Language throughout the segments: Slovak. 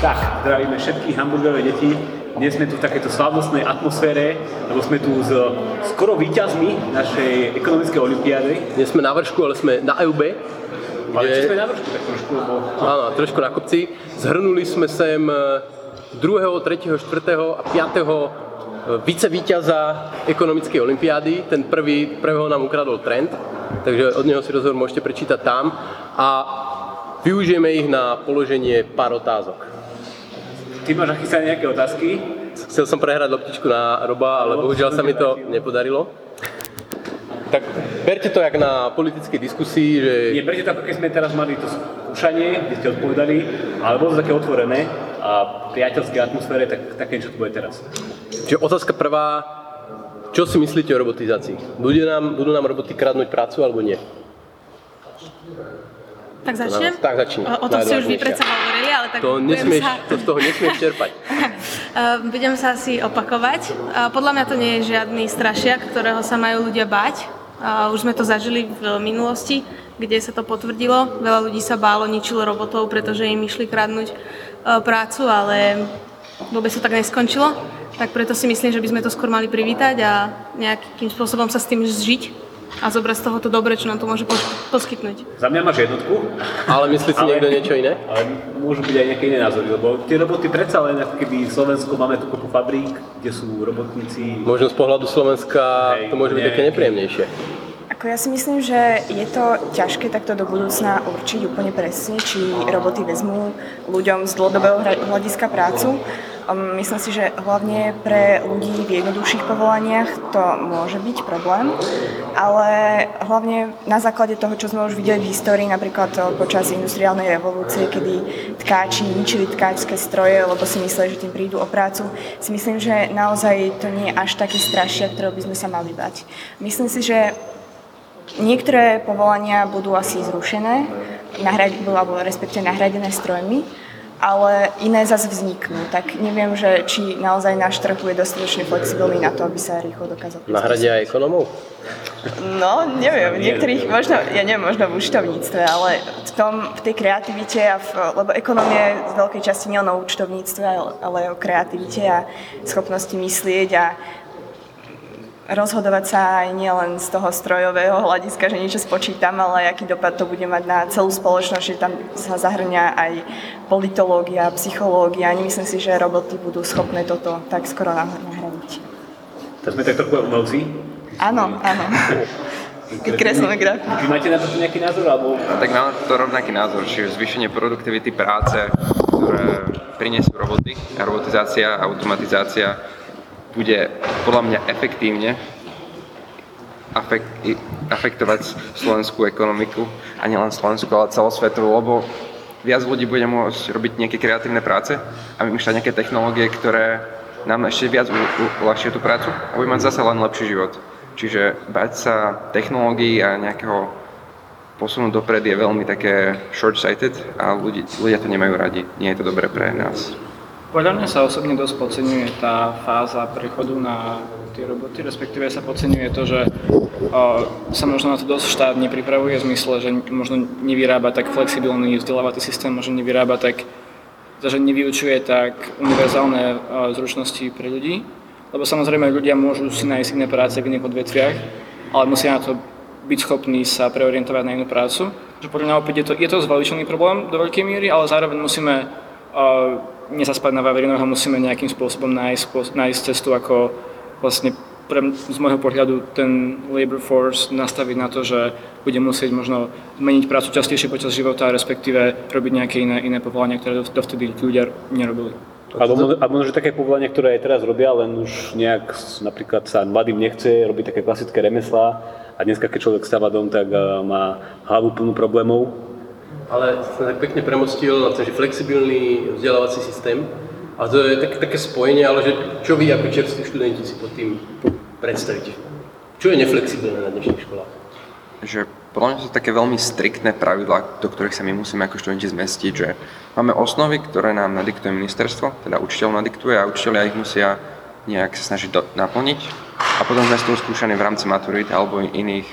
Tak, zdravíme všetkých hamburgerové deti. Dnes sme tu v takejto slávnostnej atmosfére, lebo sme tu s skoro víťazmi našej ekonomickej olimpiády. Dnes sme na vršku, ale sme na EUB. Ale či sme na vršku tak trošku, lebo... Áno, trošku na kopci. Zhrnuli sme sem 2., 3., 4. a 5. vicevíťaza ekonomickej olimpiády. Ten prvý, prvého nám ukradol trend, takže od neho si rozhovor môžete prečítať tam. A využijeme ich na položenie pár otázok. Ty máš nachystané nejaké otázky? Chcel som prehrať loptičku na Roba, ale bohužiaľ sa mi to nepodarilo. Tak berte to jak na politickej diskusii, že... Nie, prečo to, ako keď sme teraz mali to skúšanie, kde ste odpovedali, ale bolo to také otvorené priateľskej atmosfére, tak také niečo to bude teraz. Čiže otázka prvá, čo si myslíte o robotizácii? Bude nám, budú nám roboty kradnúť prácu alebo nie? Tak začnem? Tak začni. O, o tom si už vy predsa hovorili, ale tak To, nesmieš, sa... to z toho nesmieš čerpať. Eh, budem sa asi opakovať. Podľa mňa to nie je žiadny strašiak, ktorého sa majú ľudia báť. Eh, Už sme to zažili v minulosti, kde sa to potvrdilo. Veľa ľudí sa bálo, ničilo robotov, pretože im išli kradnúť eh, prácu, ale vôbec to tak neskončilo. Tak preto si myslím, že by sme to skôr mali privítať a nejakým spôsobom sa s tým zžiť a zobrať z toho to dobre, čo nám to môže pos- poskytnúť. Za mňa máš jednotku, Ale myslí si Ale- niekto niečo iné? ale môžu byť aj nejaké iné názory, lebo tie roboty predsa len ako keby v Slovensku máme tu kopu fabrík, kde sú robotníci. Možno z pohľadu Slovenska Hej, to môže byť také nepríjemnejšie. Ako ja si myslím, že je to ťažké takto do budúcna určiť úplne presne, či roboty vezmú ľuďom z dlhodobého hľadiska prácu. Um, Myslím si, že hlavne pre ľudí v jednoduchších povolaniach to môže byť problém, ale hlavne na základe toho, čo sme už videli v histórii, napríklad eh, počas industriálnej revolúcie, kedy tkáči ničili tkáčské stroje, lebo si mysleli, že tým prídu o prácu, si myslím, že naozaj to nie je až taký strašiak, ktorého by sme sa mali bať. Myslím si, že Niektoré povolania budú asi zrušené, nahrad, alebo respektíve nahradené strojmi, ale iné zase vzniknú. Tak neviem, že či naozaj náš trh bude dostatočne flexibilný na to, aby sa rýchlo dokázal Nahradia ekonomov? No, neviem, niektorých, možno, ja neviem, možno v účtovníctve, ale v, tom, v tej kreativite, a v, lebo ekonomia je z veľkej časti nielen o účtovníctve, ale, ale o kreativite a schopnosti myslieť a rozhodovať sa aj nielen z toho strojového hľadiska, že niečo spočítam, ale aký dopad to bude mať na celú spoločnosť, že tam sa zahrňa aj politológia, psychológia. Nemyslím si, že roboty budú schopné toto tak skoro nah- nahradiť. Tak sme tak trochu umelci. Áno, áno. Keď kreslíme grafiku. Vy máte na to nejaký názor, alebo Tak máme to rovnaký názor, čiže zvýšenie produktivity práce, ktoré prinesú roboty a robotizácia, automatizácia bude podľa mňa efektívne afektovať slovenskú ekonomiku a nielen slovenskú, ale celosvetovú, lebo viac ľudí bude môcť robiť nejaké kreatívne práce a vymýšľať nejaké technológie, ktoré nám ešte viac uľahčia tú prácu a bude mať zase len lepší život. Čiže bať sa technológií a nejakého posunúť dopred je veľmi také short-sighted a ľudí, ľudia to nemajú radi. Nie je to dobré pre nás. Podľa mňa sa osobne dosť podceňuje tá fáza prechodu na tie roboty, respektíve sa podceňuje to, že o, sa možno na to dosť štát nepripravuje v zmysle, že možno nevyrába tak flexibilný vzdelávací systém, možno nevyrába tak, že nevyučuje tak univerzálne o, zručnosti pre ľudí, lebo samozrejme ľudia môžu si nájsť iné práce v iných odvetviach, ale musia na to byť schopní sa preorientovať na inú prácu. Že podľa mňa opäť je to, je to zvaličený problém do veľkej miery, ale zároveň musíme uh, nezaspať na Vavrinoho, musíme nejakým spôsobom nájsť, nájsť cestu, ako vlastne pre, z môjho pohľadu ten labor force nastaviť na to, že bude musieť možno zmeniť prácu častejšie počas života, respektíve robiť nejaké iné, iné povolania, ktoré dov- dovtedy ľudia nerobili. Alebo, možno- že také povolania, ktoré aj teraz robia, len už nejak napríklad sa mladým nechce robiť také klasické remeslá a dneska, keď človek stáva dom, tak eh, má hlavu plnú problémov. Ale som tak pekne premostil na ten, že flexibilný vzdelávací systém. A to je tak, také spojenie, ale že čo vy ako čerství študenti si pod tým predstavíte? Čo je neflexibilné na dnešných školách? Že podľa mňa sú také veľmi striktné pravidlá, do ktorých sa my musíme ako študenti zmestiť, že máme osnovy, ktoré nám nadiktuje ministerstvo, teda učiteľ nadiktuje a učiteľia ich musia nejak sa snažiť do, naplniť. a potom sme s tým skúšaní v rámci maturity alebo iných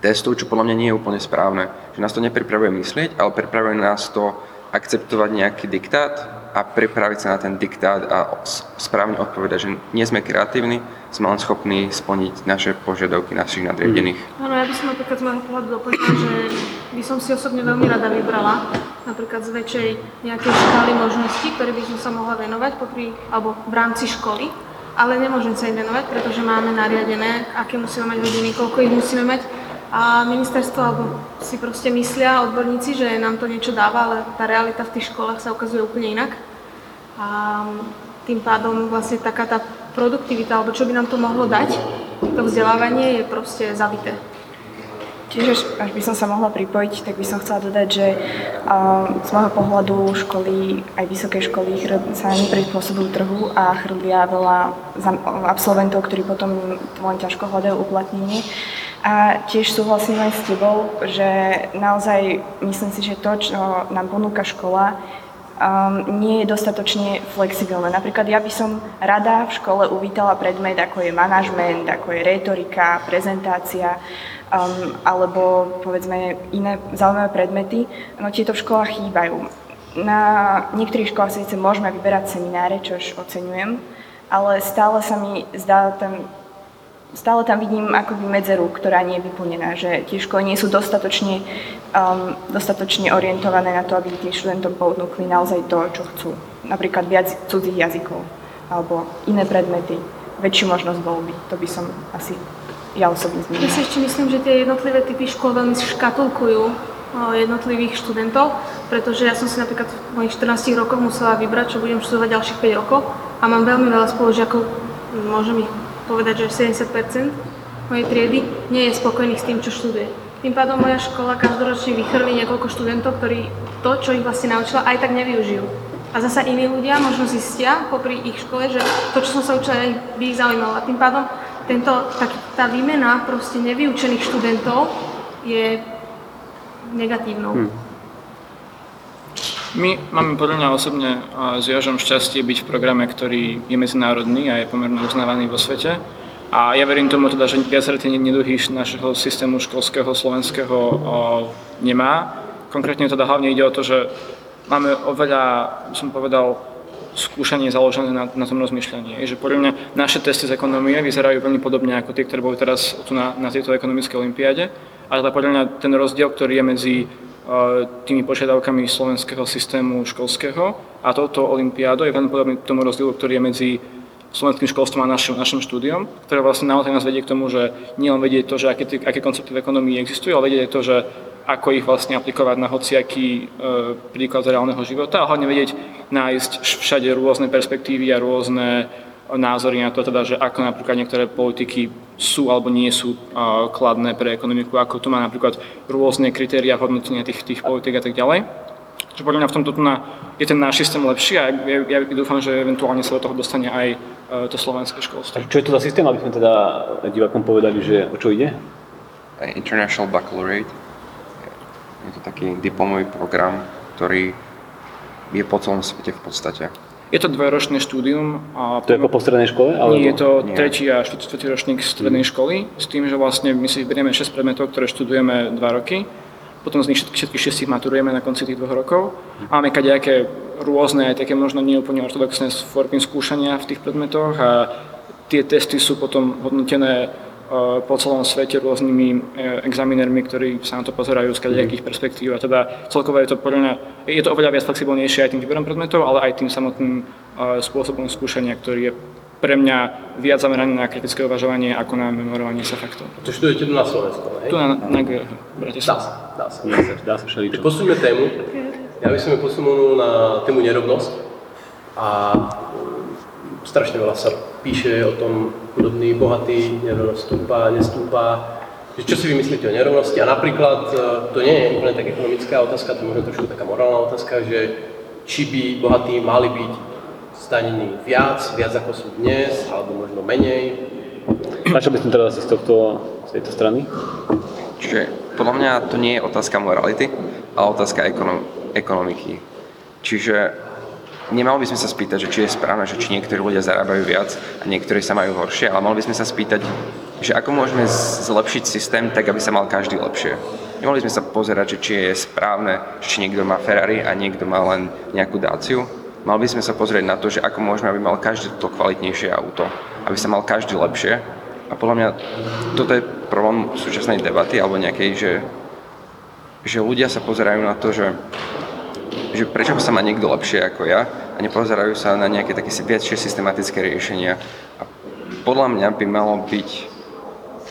testov, čo podľa mňa nie je úplne správne. Že nás to nepripravuje myslieť, ale pripravuje nás to akceptovať nejaký diktát a pripraviť sa na ten diktát a správne odpovedať, že nie sme kreatívni, sme len schopní splniť naše požiadavky našich nadriadených. Áno, ja by som napríklad z môjho pohľadu doplnila, že by som si osobne veľmi rada vybrala napríklad z väčšej nejakej škály možností, ktoré by som sa mohla venovať popri, alebo v rámci školy, ale nemôžem sa im venovať, pretože máme nariadené, aké musíme mať hodiny, koľko ich musíme mať a ministerstvo alebo si proste myslia odborníci, že nám to niečo dáva, ale tá realita v tých školách sa ukazuje úplne inak. A tým pádom vlastne taká tá produktivita, alebo čo by nám to mohlo dať, to vzdelávanie je proste zabité. Tiež až- by som sa mohla pripojiť, tak by som chcela dodať, že z môjho pohľadu školy, aj vysoké školy sa neprispôsobujú trhu a chrlia veľa absolventov, ktorí potom len ťažko hľadajú uplatnenie. A tiež súhlasím aj s tebou, že naozaj myslím si, že to, čo nám ponúka škola, um, nie je dostatočne flexibilné. Napríklad ja by som rada v škole uvítala predmet, ako je manažment, ako je retorika, prezentácia, um, alebo povedzme iné zaujímavé predmety, no tieto v školách chýbajú. Na niektorých školách síce môžeme vyberať semináre, čož oceňujem, ale stále sa mi zdá ten stále tam vidím akoby medzeru, ktorá nie je vyplnená, že tie školy nie sú dostatočne, um, dostatočne orientované na to, aby tým študentom ponúkli naozaj to, čo chcú. Napríklad viac cudzích jazykov alebo iné predmety, väčšiu možnosť voľby. To by som asi ja osobne Ja zmenila. si ešte myslím, že tie jednotlivé typy škôl veľmi škatulkujú o, jednotlivých študentov, pretože ja som si napríklad v mojich 14 rokoch musela vybrať, čo budem študovať ďalších 5 rokov a mám veľmi veľa spolužiakov, môžem ich povedať, že 70% mojej triedy nie je spokojných s tým, čo študuje. Tým pádom moja škola každoročne vychrlí niekoľko študentov, ktorí to, čo ich vlastne naučila, aj tak nevyužijú. A zasa iní ľudia možno zistia popri ich škole, že to, čo som sa učila, by ich zaujímalo. A tým pádom tento, tak, tá výmena proste nevyučených študentov je negatívnou. Hmm. My máme podľa mňa osobne s Jožom šťastie byť v programe, ktorý je medzinárodný a je pomerne uznávaný vo svete. A ja verím tomu teda, že viaceré tie neduhy našeho systému školského slovenského nemá. Konkrétne teda hlavne ide o to, že máme oveľa, som povedal, skúšanie založené na, na tom rozmýšľaní. Že podľa mňa naše testy z ekonomie vyzerajú veľmi podobne ako tie, ktoré boli teraz tu na, na tejto ekonomickej olimpiáde. Ale podľa mňa ten rozdiel, ktorý je medzi tými požiadavkami slovenského systému školského. A touto olimpiádou je veľmi podobný tomu rozdielu, ktorý je medzi slovenským školstvom a našim, našim štúdiom, ktoré vlastne naozaj nás vedie k tomu, že nielen vedieť to, že aké, aké koncepty v ekonomii existujú, ale vedieť to, že ako ich vlastne aplikovať na hociaký e, príklad z reálneho života a hlavne vedieť nájsť všade rôzne perspektívy a rôzne názory na to, teda, že ako napríklad niektoré politiky sú alebo nie sú uh, kladné pre ekonomiku, ako tu má napríklad rôzne kritéria hodnotenia tých, tých politik a tak ďalej. Čiže podľa mňa v tomto tu na, je ten náš systém lepší a ja, ja dúfam, že eventuálne sa do toho dostane aj uh, to slovenské školstvo. Čo je to za systém, aby sme teda divákom povedali, že o čo ide? International Baccalaureate. Je to taký diplomový program, ktorý je po celom svete v podstate. Je to dvojročné štúdium. A To je po strednej škole? Alebo... Nie, je to Nie. tretí a štvrtý ročník strednej školy, s tým, že vlastne my si vyberieme 6 predmetov, ktoré študujeme 2 roky, potom z nich všetky- všetkých šiestich maturujeme na konci tých dvoch rokov. Máme kadejaké rôzne, aj také možno neúplne ortodoxné formy skúšania v tých predmetoch a tie testy sú potom hodnotené po celom svete rôznymi e, examinérmi, ktorí sa na to pozerajú z kadejakých perspektív a teda celkovo je to podľa mňa, je to oveľa viac flexibilnejšie aj tým výberom predmetov, ale aj tým samotným e, spôsobom skúšania, ktorý je pre mňa viac zameraný na kritické uvažovanie ako na memorovanie sa faktov. To študujete tu na Slovensku, hej? Tu na, na Dá Bratislava. dá sa. Dá sa, dá sa všeličo. Posúďme tému. Ja by som ju posunul na tému nerovnosť. A strašne veľa sa píše o tom chudobný, bohatý, nerovnosť stúpa, nestúpa. Čo si vymyslíte o nerovnosti? A napríklad, e, to nie je úplne tak ekonomická otázka, to je možno trošku taká morálna otázka, že či by bohatí mali byť zdanení viac, viac ako sú dnes, alebo možno menej. Na čo by sme teda asi z, tohto, z tejto strany? Čiže podľa mňa to nie je otázka morality, ale otázka ekonom- ekonomiky. Čiže nemali by sme sa spýtať, že či je správne, že či niektorí ľudia zarábajú viac a niektorí sa majú horšie, ale mali by sme sa spýtať, že ako môžeme zlepšiť systém tak, aby sa mal každý lepšie. Nemali sme sa pozerať, že či je správne, či niekto má Ferrari a niekto má len nejakú Daciu. Mali by sme sa pozrieť na to, že ako môžeme, aby mal každý to kvalitnejšie auto, aby sa mal každý lepšie. A podľa mňa toto je problém súčasnej debaty alebo nejakej, že, že ľudia sa pozerajú na to, že že prečo sa má niekto lepšie ako ja nepozerajú sa na nejaké také väčšie systematické riešenia. A podľa mňa by malo byť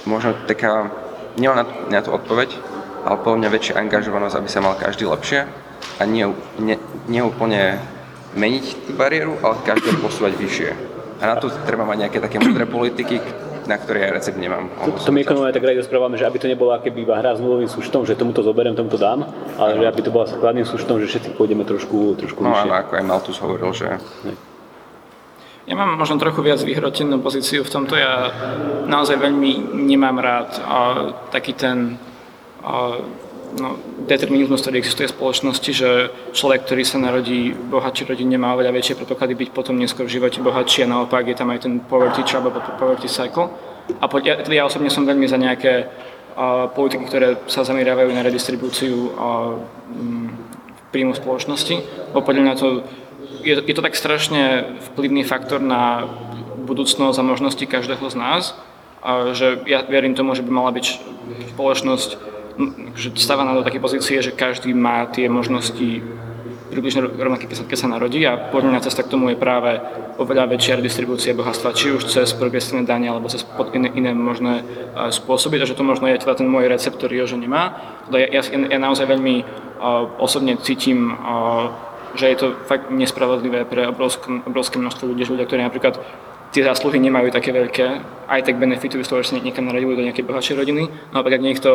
možno taká, nie na, na tú odpoveď, ale podľa mňa väčšia angažovanosť, aby sa mal každý lepšie a nie, nie, nie úplne meniť tú bariéru, ale každý posúvať vyššie. A na to treba mať nejaké také múdre politiky, na ktorý ja recept nemám. To, to my ekonomia tak radi rozprávame, že aby to nebola keby iba hra s nulovým súštom, že tomuto zoberiem, tomuto dám, ale že aby to bola skladným súštom, že všetci pôjdeme trošku, trošku No áno, ako aj Maltus hovoril, že Ja mám možno trochu viac vyhrotenú pozíciu v tomto. Ja naozaj veľmi nemám rád a, taký ten a, no, determinizmus, ktorý existuje v spoločnosti, že človek, ktorý sa narodí v bohatšej rodine, má oveľa väčšie predpoklady byť potom neskôr v živote bohatší a naopak je tam aj ten poverty trap alebo poverty cycle. A po, ja, ja osobne som veľmi za nejaké a, politiky, ktoré sa zameriavajú na redistribúciu mm, príjmu spoločnosti. Bo podľa mňa to je, je to tak strašne vplyvný faktor na budúcnosť a možnosti každého z nás, a že ja verím tomu, že by mala byť spoločnosť že stávaná do také pozície, že každý má tie možnosti približne rovnaké, keď sa, narodí a podľa cesta k tomu je práve oveľa väčšia redistribúcia bohatstva, či už cez progresívne dane alebo cez pod iné, iné možné uh, spôsoby, takže to možno je teda ten môj recept, ktorý Jožo nemá. Teda ja, ja, ja naozaj veľmi uh, osobne cítim uh, že je to fakt nespravodlivé pre obrovské, obrovské množstvo ľudí, že ľudia, ktorí napríklad tie zásluhy nemajú také veľké, aj tak benefitujú z toho, že sa niekam narodili do nejakej bohatšej rodiny. Naopak, ak niekto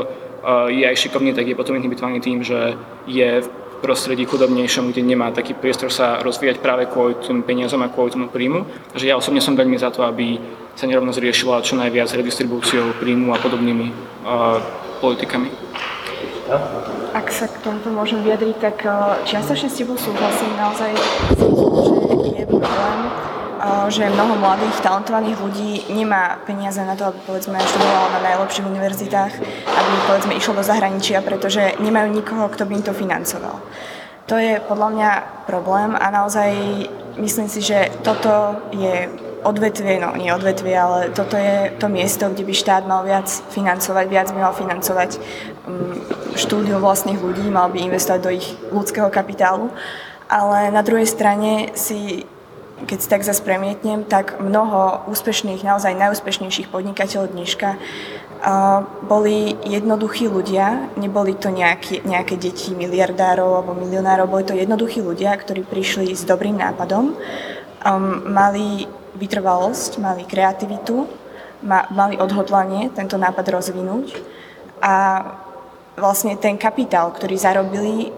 je aj šikovný, tak je potom inhibitovaný tým, že je v prostredí chudobnejšom, kde nemá taký priestor sa rozvíjať práve kvôli tým peniazom a kvôli tomu príjmu. Takže ja osobne som veľmi za to, aby sa nerovnosť riešila čo najviac redistribúciou príjmu a podobnými uh, politikami. Ak sa k tomuto môžem vyjadriť, tak eh, čiastočne s tebou súhlasím. Naozaj že je problém, eh, že mnoho mladých, talentovaných ľudí nemá peniaze na to, aby povedzme študovalo na najlepších univerzitách, aby povedzme išlo do zahraničia, pretože nemajú nikoho, kto by im to financoval. To je podľa mňa problém a naozaj myslím si, že toto je odvetvie, no nie odvetvie, ale toto je to miesto, kde by štát mal viac financovať, viac by mal financovať um, štúdium vlastných ľudí, mal by investovať do ich ľudského kapitálu. Ale na druhej strane si keď si tak zase premietnem, tak mnoho úspešných, naozaj najúspešnejších podnikateľov dneška boli jednoduchí ľudia, neboli to nejaké, nejaké deti miliardárov alebo milionárov, boli to jednoduchí ľudia, ktorí prišli s dobrým nápadom, um, mali vytrvalosť, mali kreativitu, ma, mali odhodlanie tento nápad rozvinúť. A vlastne ten kapitál, ktorý zarobili,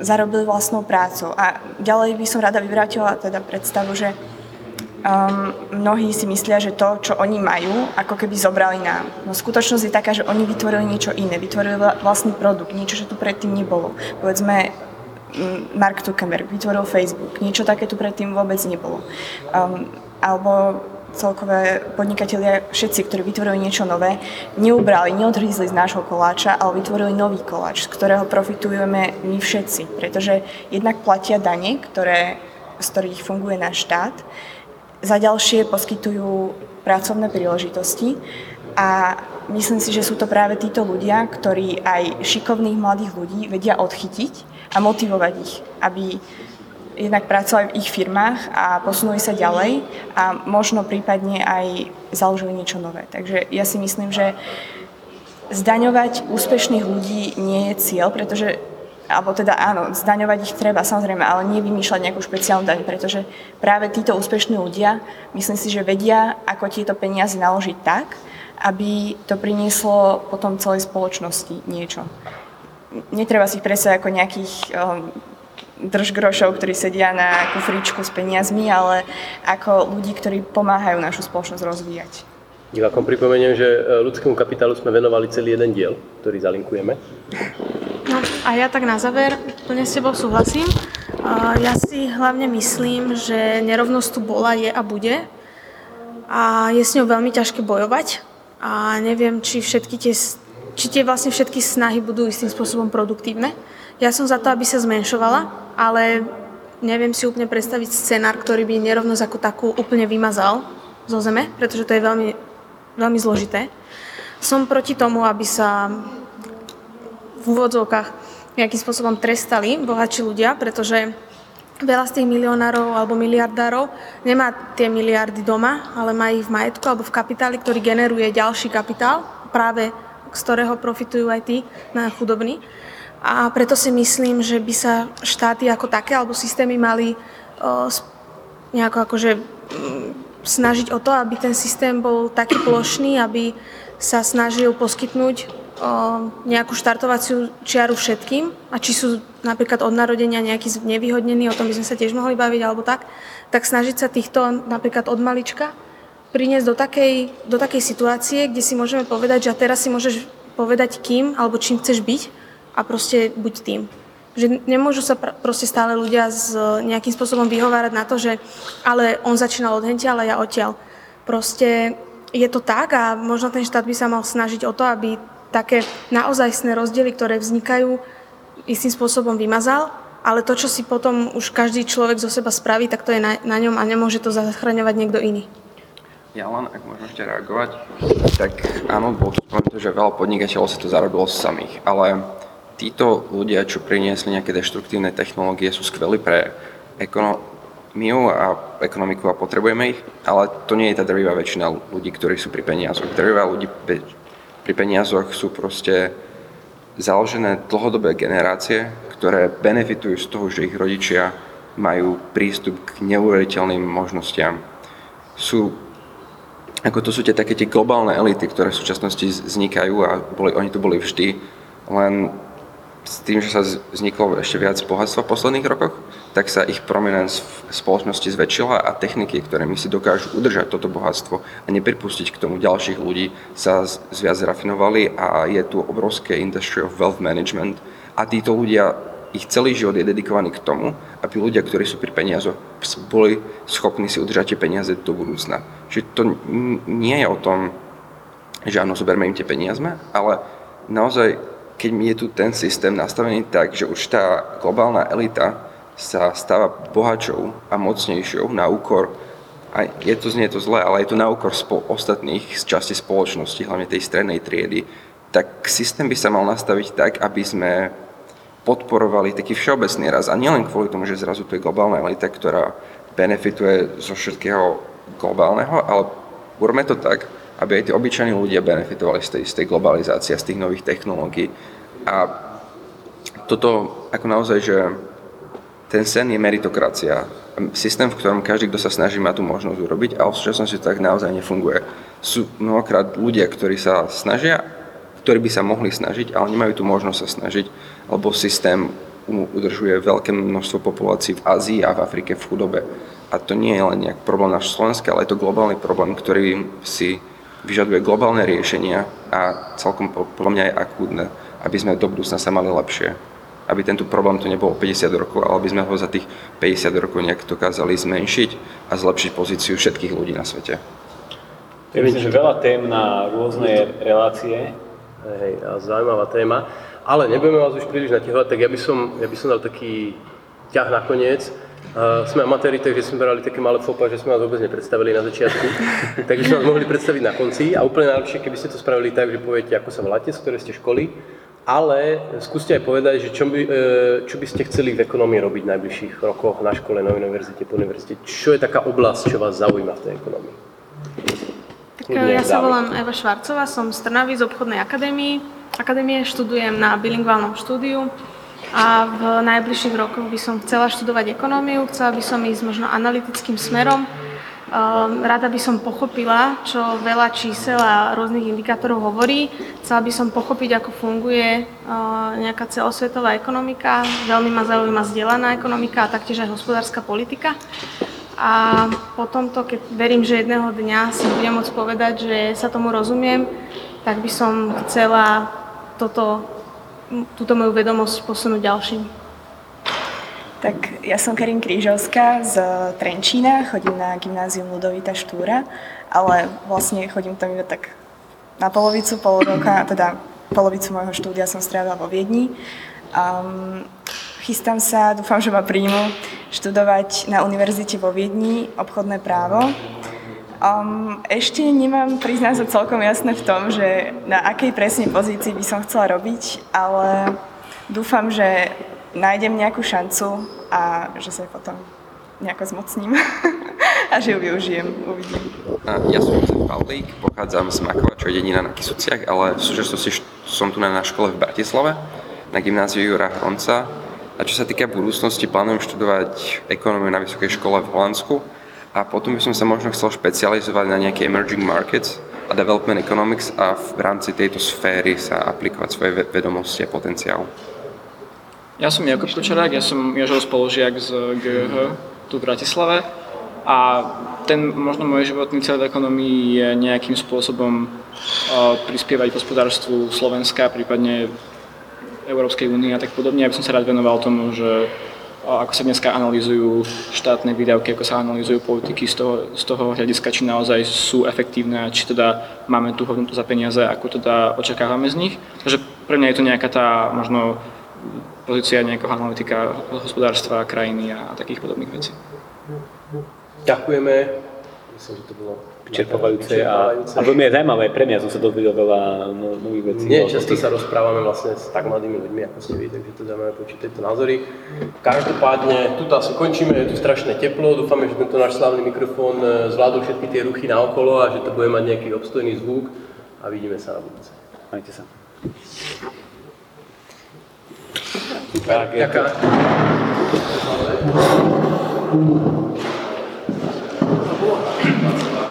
zarobili vlastnou prácou. A ďalej by som rada vyvrátila teda predstavu, že um, mnohí si myslia, že to, čo oni majú, ako keby zobrali nám. No skutočnosť je taká, že oni vytvorili niečo iné, vytvorili vlastný produkt, niečo, čo tu predtým nebolo. Povedzme, Mark Zuckerberg vytvoril Facebook, niečo také tu predtým vôbec nebolo. Um, alebo celkové podnikatelia, všetci, ktorí vytvorili niečo nové, neubrali, neodhrízli z nášho koláča, ale vytvorili nový koláč, z ktorého profitujeme my všetci. Pretože jednak platia dane, ktoré, z ktorých funguje náš štát, za ďalšie poskytujú pracovné príležitosti a myslím si, že sú to práve títo ľudia, ktorí aj šikovných mladých ľudí vedia odchytiť a motivovať ich, aby jednak pracovali v ich firmách a posunuli sa ďalej a možno prípadne aj založili niečo nové. Takže ja si myslím, že zdaňovať úspešných ľudí nie je cieľ, pretože alebo teda áno, zdaňovať ich treba samozrejme, ale nie vymýšľať nejakú špeciálnu daň, pretože práve títo úspešní ľudia, myslím si, že vedia, ako tieto peniaze naložiť tak, aby to prinieslo potom celej spoločnosti niečo. Netreba si ich predstaviť ako nejakých um, držgrošov, ktorí sedia na kufričku s peniazmi, ale ako ľudí, ktorí pomáhajú našu spoločnosť rozvíjať. Divákom pripomeniem, že e, ľudskému kapitálu sme venovali celý jeden diel, ktorý zalinkujeme. No a ja tak na záver plne s tebou súhlasím. Ja si hlavne myslím, že nerovnosť tu bola, je a bude a je s ňou veľmi ťažké bojovať a neviem, či všetky tie, či tie vlastne všetky snahy budú istým spôsobom produktívne. Ja som za to, aby sa zmenšovala, ale neviem si úplne predstaviť scenár, ktorý by nerovnosť ako takú úplne vymazal zo zeme, pretože to je veľmi, veľmi zložité. Som proti tomu, aby sa v úvodzovkách nejakým spôsobom trestali bohatší ľudia, pretože veľa z tých milionárov alebo miliardárov nemá tie miliardy doma, ale má ich v majetku alebo v kapitáli, ktorý generuje ďalší kapitál, práve z ktorého profitujú aj tí na chudobní. A preto si myslím, že by sa štáty ako také alebo systémy mali s- nejako akože snažiť o to, aby ten systém bol taký plošný, aby sa snažil poskytnúť o, nejakú štartovaciu čiaru všetkým. A či sú napríklad od narodenia nejakí znevýhodnení, o tom by sme sa tiež mohli baviť alebo tak, tak snažiť sa týchto napríklad od malička priniesť do takej, do takej situácie, kde si môžeme povedať, že teraz si môžeš povedať kým alebo čím chceš byť a proste buď tým. Že nemôžu sa pr- proste stále ľudia s nejakým spôsobom vyhovárať na to, že ale on začínal od hentia, ale ja odtiaľ. Proste je to tak a možno ten štát by sa mal snažiť o to, aby také naozajstné rozdiely, ktoré vznikajú, istým spôsobom vymazal, ale to, čo si potom už každý človek zo seba spraví, tak to je na, na ňom a nemôže to zachraňovať niekto iný. Ja len, ak môžem ešte reagovať, tak áno, bolo tu spomenuté, že veľa podnikateľov si to zarobilo samých, ale títo ľudia, čo priniesli nejaké deštruktívne technológie, sú skvelí pre ekonomiu a ekonomiku a potrebujeme ich, ale to nie je tá drvivá väčšina ľudí, ktorí sú pri peniazoch. Drvivá ľudí pri peniazoch sú proste založené dlhodobé generácie, ktoré benefitujú z toho, že ich rodičia majú prístup k neuveriteľným možnostiam. Sú ako to sú tie také tie globálne elity, ktoré v súčasnosti vznikajú a boli, oni tu boli vždy, len s tým, že sa vzniklo ešte viac bohatstva v posledných rokoch, tak sa ich prominence v spoločnosti zväčšila a techniky, ktoré my si dokážu udržať toto bohatstvo a nepripustiť k tomu ďalších ľudí, sa viac rafinovali a je tu obrovské industry of wealth management a títo ľudia ich celý život je dedikovaný k tomu, aby ľudia, ktorí sú pri peniazoch, boli schopní si udržať tie peniaze do budúcna. Čiže to nie je o tom, že áno, zoberme im tie peniazme, ale naozaj, keď je tu ten systém nastavený tak, že už tá globálna elita sa stáva bohačou a mocnejšou na úkor, a je to, znie to zle, ale je to na úkor spo- ostatných z časti spoločnosti, hlavne tej strednej triedy, tak systém by sa mal nastaviť tak, aby sme podporovali taký všeobecný raz. A nielen kvôli tomu, že zrazu tu je globálna elita, ktorá benefituje zo všetkého globálneho, ale urobme to tak, aby aj tí obyčajní ľudia benefitovali z tej, z tej globalizácie, z tých nových technológií. A toto ako naozaj, že ten sen je meritokracia. Systém, v ktorom každý, kto sa snaží, má tú možnosť urobiť, ale v súčasnosti tak naozaj nefunguje. Sú mnohokrát ľudia, ktorí sa snažia, ktorí by sa mohli snažiť, ale nemajú tú možnosť sa snažiť, lebo systém udržuje veľké množstvo populácií v Ázii a v Afrike v chudobe. A to nie je len nejak problém náš Slovenska, ale je to globálny problém, ktorý si vyžaduje globálne riešenia a celkom po- podľa mňa je akútne, aby sme do budúcna sa mali lepšie. Aby tento problém tu nebolo 50 rokov, ale aby sme ho za tých 50 rokov nejak dokázali zmenšiť a zlepšiť pozíciu všetkých ľudí na svete. Ja myslím, že veľa tém na rôzne relácie. Hej, zaujímavá téma. Ale nebudeme vás už príliš naťahovať, tak ja by som, ja by som dal taký ťah nakoniec. Uh, sme amatéri, takže sme brali také malé fopa, že sme vás vôbec nepredstavili na začiatku. takže sme vás mohli predstaviť na konci a úplne najlepšie, keby ste to spravili tak, že poviete, ako sa voláte, z ktorej ste školy, ale skúste aj povedať, že čo by, e, čo by ste chceli v ekonomii robiť v najbližších rokoch na škole, na univerzite, po univerzite. Čo je taká oblasť, čo vás zaujíma v tej ekonomii? Tak Kľudne, ja sa volám Eva Švarcová, som z Trnavy z obchodnej akadémie. Akadémie študujem na bilingválnom štúdiu a v najbližších rokoch by som chcela študovať ekonómiu, chcela by som ísť možno analytickým smerom. Ehm, Rada by som pochopila, čo veľa čísel a rôznych indikátorov hovorí. Chcela by som pochopiť, ako funguje eh, nejaká celosvetová ekonomika. Veľmi ma zaujíma zdieľaná ekonomika a taktiež aj hospodárska politika. A potom to, keď verím, že jedného dňa si budem môcť povedať, že sa tomu rozumiem, tak by som chcela toto, túto moju vedomosť posunúť ďalším. Tak ja som Karin Krížovská z Trenčína, chodím na gymnázium Ludovita Štúra, ale vlastne chodím tam iba tak na polovicu, pol roka, teda polovicu môjho štúdia som strávila vo Viedni. Um, chystám sa, dúfam, že ma príjmu, študovať na univerzite vo Viedni obchodné právo. Um, ešte nemám, priznám sa celkom jasné v tom, že na akej presne pozícii by som chcela robiť, ale dúfam, že nájdem nejakú šancu a že sa potom nejako zmocním a že ju využijem, uvidím. A Ja som Jozef Pavlík, pochádzam z Makova, čo na Kisuciach, ale v súčasnosti som tu na, na škole v Bratislave, na gymnáziu Jura Hronca. A čo sa týka budúcnosti, plánujem študovať ekonómiu na vysokej škole v Holandsku a potom by som sa možno chcel špecializovať na nejaké emerging markets a development economics a v rámci tejto sféry sa aplikovať svoje ve- vedomosti a potenciál. Ja som Jakub Kočarák, ja som Jožov spolužiak z GH tu v Bratislave a ten možno môj životný cieľ v ekonomii je nejakým spôsobom prispievať k hospodárstvu Slovenska, prípadne Európskej únie a tak podobne. Ja by som sa rád venoval tomu, že ako sa dneska analýzujú štátne výdavky, ako sa analýzujú politiky z toho, z toho hľadiska, či naozaj sú efektívne a či teda máme tú hodnotu za peniaze, ako teda očakávame z nich. Takže pre mňa je to nejaká tá možno pozícia nejakého analytika hospodárstva, krajiny a takých podobných vecí. Ďakujeme. Myslím, že to bolo Čerpávajúce a, a veľmi zaujímavé, pre mňa som sa dozvedel veľa no, nových vecí. Nie, často tých- sa rozprávame vlastne s tak mladými ľuďmi, ako ste vy, takže to zaujímavé počuť tieto názory. Každopádne, tu asi končíme, je tu strašné teplo, dúfame, že tento náš slavný mikrofón e, zvládol všetky tie ruchy naokolo a že to bude mať nejaký obstojný zvuk a vidíme sa na budúce. Majte sa. Ďakujem.